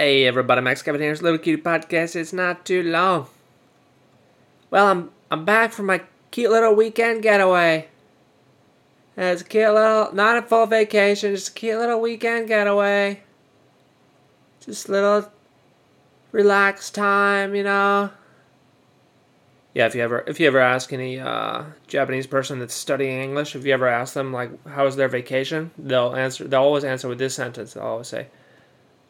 Hey everybody, Max here's Little Cutie Podcast. It's not too long. Well, I'm I'm back from my cute little weekend getaway. It's a cute little, not a full vacation, just a cute little weekend getaway. Just little relaxed time, you know. Yeah, if you ever if you ever ask any uh, Japanese person that's studying English, if you ever ask them like how was their vacation, they'll answer. They'll always answer with this sentence. They'll always say,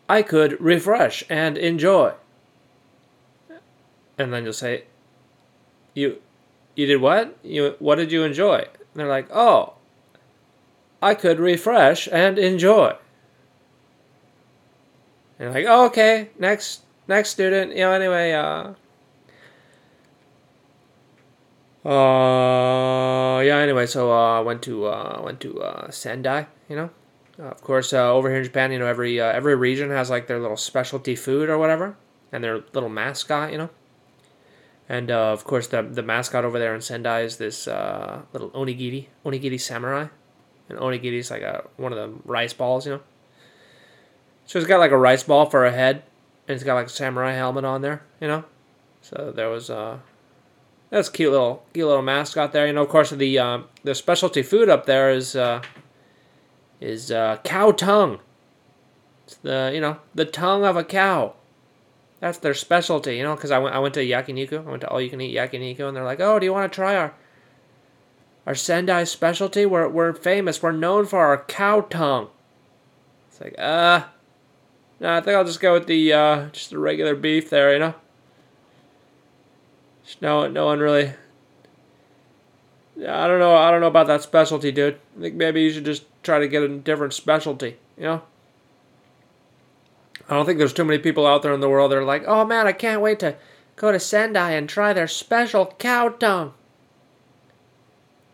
"I could refresh and enjoy." And then you'll say, "You, you did what? You what did you enjoy?" And they're like, "Oh, I could refresh and enjoy." And like, "Oh, okay, next next student." You know, anyway, uh. Uh, yeah. Anyway, so uh, went to uh, went to uh, Sendai. You know, uh, of course, uh, over here in Japan, you know, every uh, every region has like their little specialty food or whatever, and their little mascot. You know, and uh, of course, the the mascot over there in Sendai is this uh, little onigiri, onigiri samurai, and onigiri is like a one of the rice balls. You know, so it's got like a rice ball for a head, and it's got like a samurai helmet on there. You know, so there was uh that's cute little cute little mascot there. You know, of course, the uh, the specialty food up there is uh, is uh, cow tongue. It's the you know the tongue of a cow. That's their specialty. You know, because I went I went to yakiniku. I went to all you can eat yakiniku, and they're like, oh, do you want to try our our Sendai specialty? We're we're famous. We're known for our cow tongue. It's like uh, no, I think I'll just go with the uh, just the regular beef there. You know. Just No, no one really. I don't know. I don't know about that specialty, dude. I think maybe you should just try to get a different specialty. You know. I don't think there's too many people out there in the world that are like, oh man, I can't wait to go to Sendai and try their special cow tongue.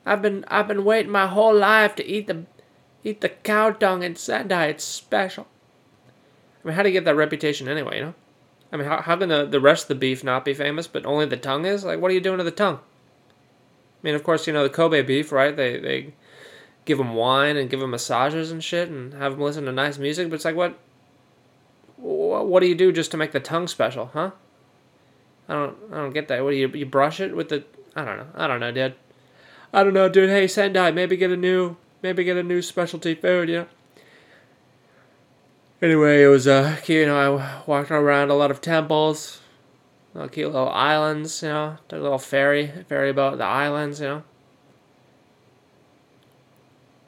I've been I've been waiting my whole life to eat the eat the cow tongue in Sendai. It's special. I mean, how do you get that reputation anyway? You know. I mean, how, how can the, the rest of the beef not be famous, but only the tongue is? Like, what are you doing to the tongue? Mean, of course, you know, the Kobe beef, right? They, they give them wine and give them massages and shit and have them listen to nice music, but it's like, what, what do you do just to make the tongue special, huh? I don't, I don't get that. What do you, you brush it with the, I don't know. I don't know, dude. I don't know, dude. Hey, Sendai, maybe get a new, maybe get a new specialty food, you know? Anyway, it was uh, you know, I walked around a lot of temples, little cute little islands, you know, took a little ferry, ferry boat, the islands, you know.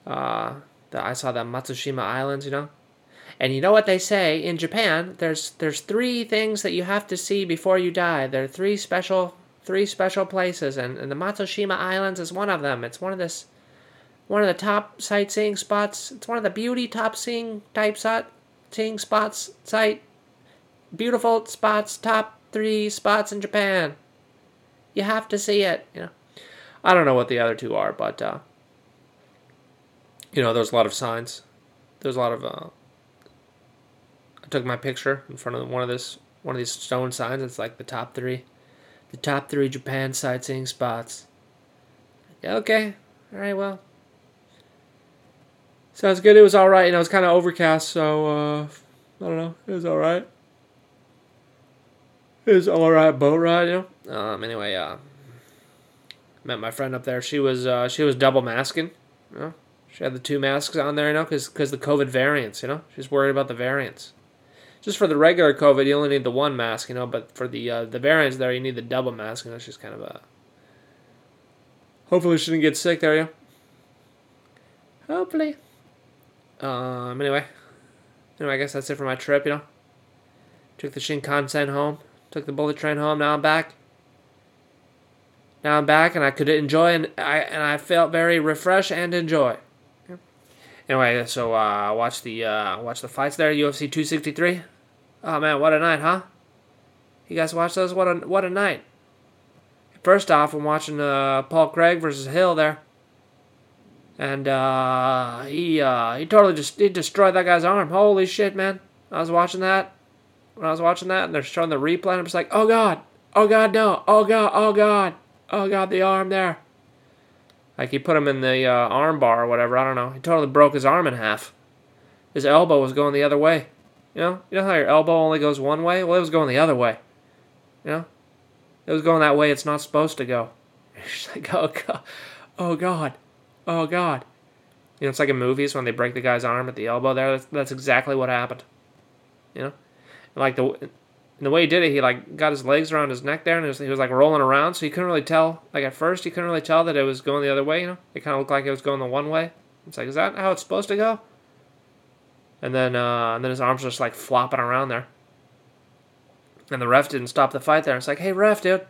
Uh, the, I saw the Matsushima Islands, you know. And you know what they say in Japan? There's there's three things that you have to see before you die. There are three special three special places, and, and the Matsushima Islands is one of them. It's one of this one of the top sightseeing spots. It's one of the beauty top seeing type spot seeing spots site beautiful spots top three spots in japan you have to see it you know i don't know what the other two are but uh you know there's a lot of signs there's a lot of uh i took my picture in front of one of this one of these stone signs it's like the top three the top three japan sightseeing spots okay all right well Sounds good. It was all right. Know, it was kind of overcast, so uh, I don't know. It was all right. It was all right boat ride, you know. Um. Anyway, uh, met my friend up there. She was uh, she was double masking. You know, she had the two masks on there, you know, because because the COVID variants, you know. She's worried about the variants. Just for the regular COVID, you only need the one mask, you know. But for the uh, the variants, there, you need the double mask. You know, she's kind of a. Hopefully, she didn't get sick there, yeah. Hopefully. Um, anyway, anyway, I guess that's it for my trip. You know, took the Shinkansen home, took the bullet train home. Now I'm back. Now I'm back, and I could enjoy, and I and I felt very refreshed and enjoy. Anyway, so uh, watch the uh, watch the fights there. UFC 263. Oh man, what a night, huh? You guys watch those? What a what a night. First off, I'm watching uh, Paul Craig versus Hill there and uh, he uh, he totally just he destroyed that guy's arm. Holy shit, man! I was watching that when I was watching that, and they're showing the replay, and I'm just like, oh god, oh god, no, oh god, oh god, oh god, the arm there. Like he put him in the uh, arm bar or whatever. I don't know. He totally broke his arm in half. His elbow was going the other way. You know, you know how your elbow only goes one way? Well, it was going the other way. You know, it was going that way it's not supposed to go. She's like, oh god, oh god, oh god. You know, it's like in movies when they break the guy's arm at the elbow. There, that's, that's exactly what happened. You know, and like the the way he did it, he like got his legs around his neck there, and he was, he was like rolling around, so you couldn't really tell. Like at first, you couldn't really tell that it was going the other way. You know, it kind of looked like it was going the one way. It's like, is that how it's supposed to go? And then, uh, and then his arms just like flopping around there. And the ref didn't stop the fight there. It's like, hey, ref, dude,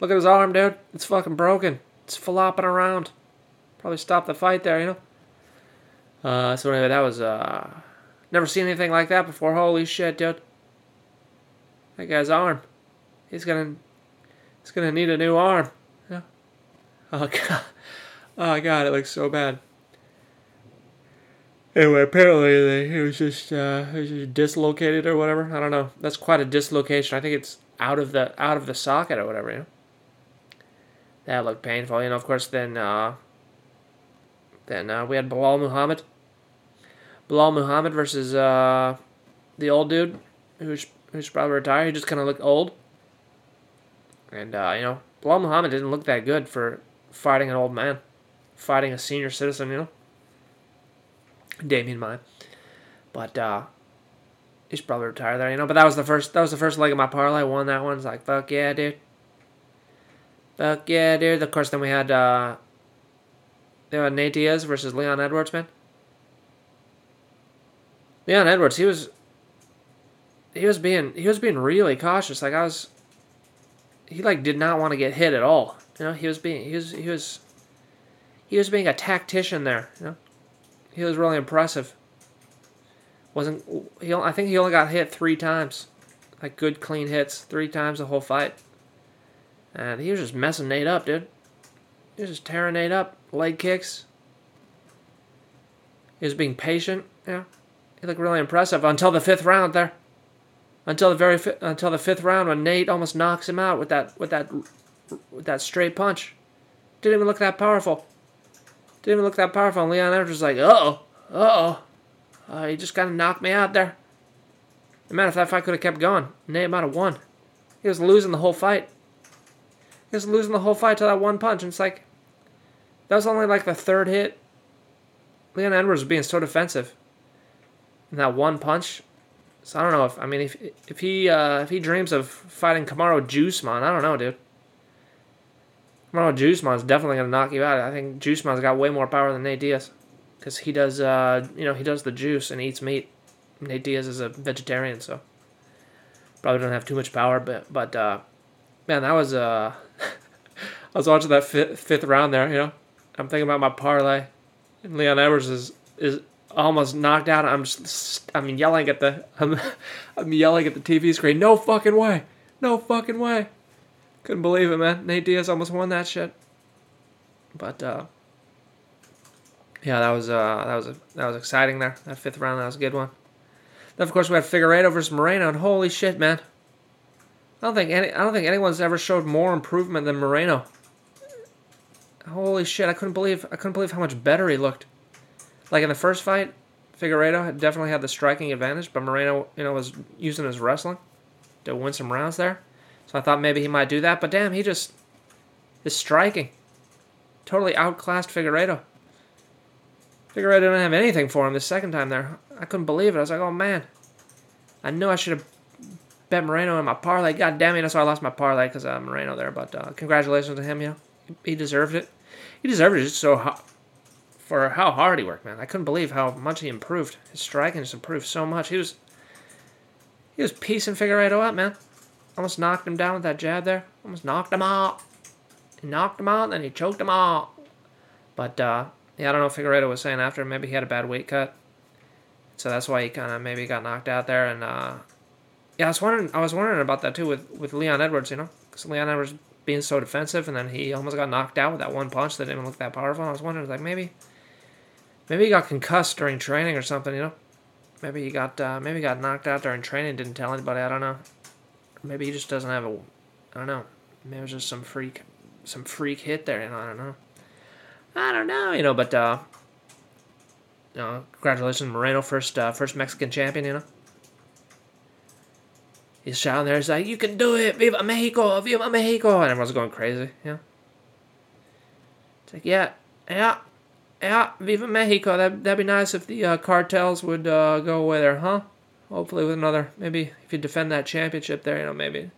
look at his arm, dude. It's fucking broken. It's flopping around. Probably stop the fight there, you know. Uh, so anyway, that was uh, never seen anything like that before. Holy shit, dude. That guy's arm. He's gonna, he's gonna need a new arm. Yeah. Oh god. Oh god, it looks so bad. Anyway, apparently he was just uh, was just dislocated or whatever. I don't know. That's quite a dislocation. I think it's out of the out of the socket or whatever. You know. That looked painful. You know. Of course, then uh, then uh, we had Belal Muhammad. Belal Muhammad versus uh, the old dude who's who's probably retire. He just kind of looked old. And uh, you know, Belal Muhammad didn't look that good for fighting an old man, fighting a senior citizen. You know. Demian Maia. But uh he should probably retire there, you know. But that was the first that was the first leg of my parlay. I won that one. It's like fuck yeah, dude. Fuck yeah, dude. Of course then we had uh they had Nate Diaz versus Leon Edwards, man. Leon Edwards, he was he was being he was being really cautious. Like I was he like did not want to get hit at all. You know, he was being he was he was he was being a tactician there, you know he was really impressive. Wasn't he? I think he only got hit three times, like good clean hits, three times the whole fight. And he was just messing Nate up, dude. He was just tearing Nate up, leg kicks. He was being patient. Yeah, he looked really impressive until the fifth round there. Until the very fi- until the fifth round when Nate almost knocks him out with that with that with that straight punch. Didn't even look that powerful. Didn't even look that powerful. And Leon Edwards was like, uh-oh, uh-oh. Uh, he just kind of knocked me out there. Man, if that fight could have kept going, Nate might have won. He was losing the whole fight. He was losing the whole fight to that one punch. And it's like, that was only like the third hit. Leon Edwards was being so defensive. And that one punch. So I don't know if I mean if if he uh, if he dreams of fighting Kamaru Juiceman, I don't know, dude. Well, Juiceman's definitely gonna knock you out. I think Juiceman's got way more power than Nate Diaz, because he does, uh, you know, he does the juice and eats meat. Nate Diaz is a vegetarian, so probably don't have too much power. But but uh, man, that was uh, I was watching that fifth, fifth round there. You know, I'm thinking about my parlay, and Leon Edwards is is almost knocked out. I'm just I mean, yelling at the I'm, I'm yelling at the TV screen. No fucking way! No fucking way! Couldn't believe it, man. Nate Diaz almost won that shit. But uh, yeah, that was uh, that was a, that was exciting there. That fifth round, that was a good one. Then of course we had Figueiredo versus Moreno, and holy shit, man! I don't think any I don't think anyone's ever showed more improvement than Moreno. Holy shit! I couldn't believe I couldn't believe how much better he looked. Like in the first fight, Figueiredo definitely had the striking advantage, but Moreno, you know, was using his wrestling to win some rounds there. So I thought maybe he might do that, but damn, he just is striking. Totally outclassed Figueiredo. Figueiredo didn't have anything for him the second time there. I couldn't believe it. I was like, oh man. I knew I should have bet Moreno in my parlay. God damn it, that's why I lost my parlay because of Moreno there. But uh, congratulations to him, you know. He deserved it. He deserved it just so ho- for how hard he worked, man. I couldn't believe how much he improved. His striking just improved so much. He was he was piecing Figueiredo up, man. Almost knocked him down with that jab there. Almost knocked him out. He knocked him out, then he choked him out. But uh, yeah, I don't know. What Figueiredo was saying after maybe he had a bad weight cut, so that's why he kind of maybe got knocked out there. And uh, yeah, I was wondering. I was wondering about that too with with Leon Edwards. You know, because Leon Edwards being so defensive, and then he almost got knocked out with that one punch that didn't even look that powerful. I was wondering like maybe, maybe he got concussed during training or something. You know, maybe he got uh, maybe he got knocked out during training. Didn't tell anybody. I don't know. Maybe he just doesn't have a. I don't know. Maybe it was just some freak, some freak hit there. You know, I don't know. I don't know. You know, but uh, you know, congratulations, Moreno, first uh, first Mexican champion. You know, He's shouting there. He's like, "You can do it! Viva Mexico! Viva Mexico!" And everyone's going crazy. You know. It's like, yeah, yeah, yeah. Viva Mexico! That that'd be nice if the uh, cartels would uh, go away there, huh? Hopefully, with another maybe if you defend that championship there, you know, maybe.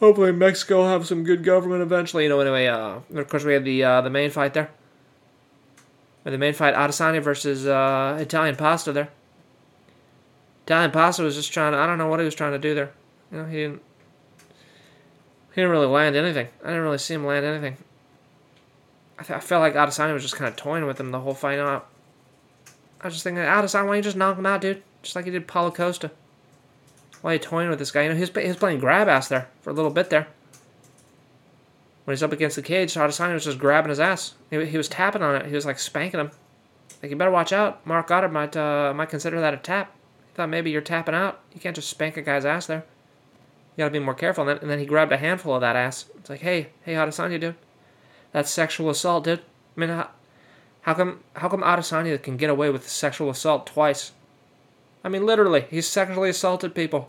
Hopefully, Mexico will have some good government eventually. You know, anyway. Uh, of course, we had the uh, the main fight there. The main fight, Adesanya versus uh, Italian Pasta there. Italian Pasta was just trying to, I don't know what he was trying to do there. You know, he didn't, he didn't really land anything. I didn't really see him land anything. I, th- I felt like Adesanya was just kind of toying with him the whole fight out. I was just thinking, Adesanya, why don't you just knock him out, dude? Just like he did Paulo Costa. Why are you toying with this guy? You know, he was, he was playing grab ass there for a little bit there. When he's up against the cage, Adesanya was just grabbing his ass. He, he was tapping on it. He was like spanking him. Like, you better watch out. Marc Goddard might, uh, might consider that a tap. He Thought maybe you're tapping out. You can't just spank a guy's ass there. You gotta be more careful. And then, and then he grabbed a handful of that ass. It's like, hey, hey, Adesanya, dude. That's sexual assault, dude. I mean, how, how come how come Adesanya can get away with sexual assault twice? I mean, literally, he's sexually assaulted people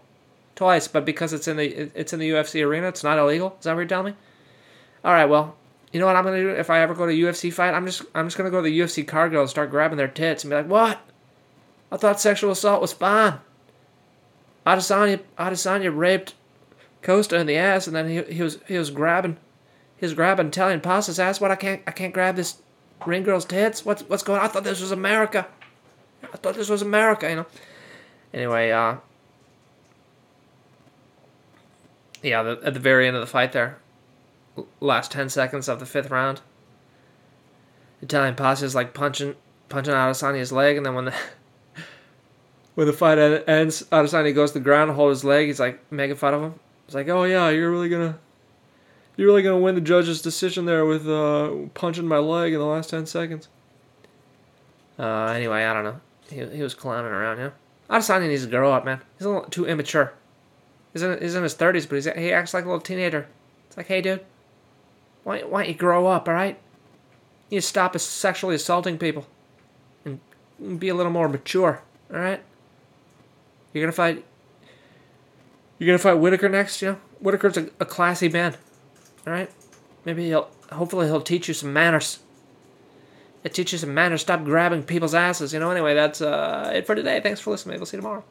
twice, but because it's in the it's in the UFC arena, it's not illegal. Is that what you're telling me? All right, well, you know what I'm gonna do if I ever go to a UFC fight? I'm just I'm just gonna go to the UFC car cargo and start grabbing their tits and be like, what? I thought sexual assault was fine. Adesanya, Adesanya raped Costa in the ass, and then he, he was he was grabbing, was grabbing Italian Pasta's ass. What I can't I can't grab this ring girl's tits. What's what's going? on? I thought this was America. I thought this was America. You know. Anyway, uh, yeah, the, at the very end of the fight there, last ten seconds of the fifth round, Italian Pasta's like punching punching Adesanya's leg, and then when the when the fight ends, Adesanya goes to the ground, hold his leg. He's like making fun of him. He's like, "Oh yeah, you're really gonna, you're really gonna win the judge's decision there with uh, punching my leg in the last ten seconds." Uh, anyway, I don't know. He, he was clowning around, you yeah. Adesanya needs to grow up, man. He's a little too immature. He's in, he's in his thirties, but he's, he acts like a little teenager. It's like, hey, dude, why, why don't you grow up, all right? You to stop sexually assaulting people and be a little more mature, all right? You're gonna fight. You're gonna fight Whittaker next. You know, Whittaker's a, a classy man. All right, maybe he'll. Hopefully, he'll teach you some manners. It teach you some manners. Stop grabbing people's asses. You know. Anyway, that's uh, it for today. Thanks for listening. Maybe We'll see you tomorrow.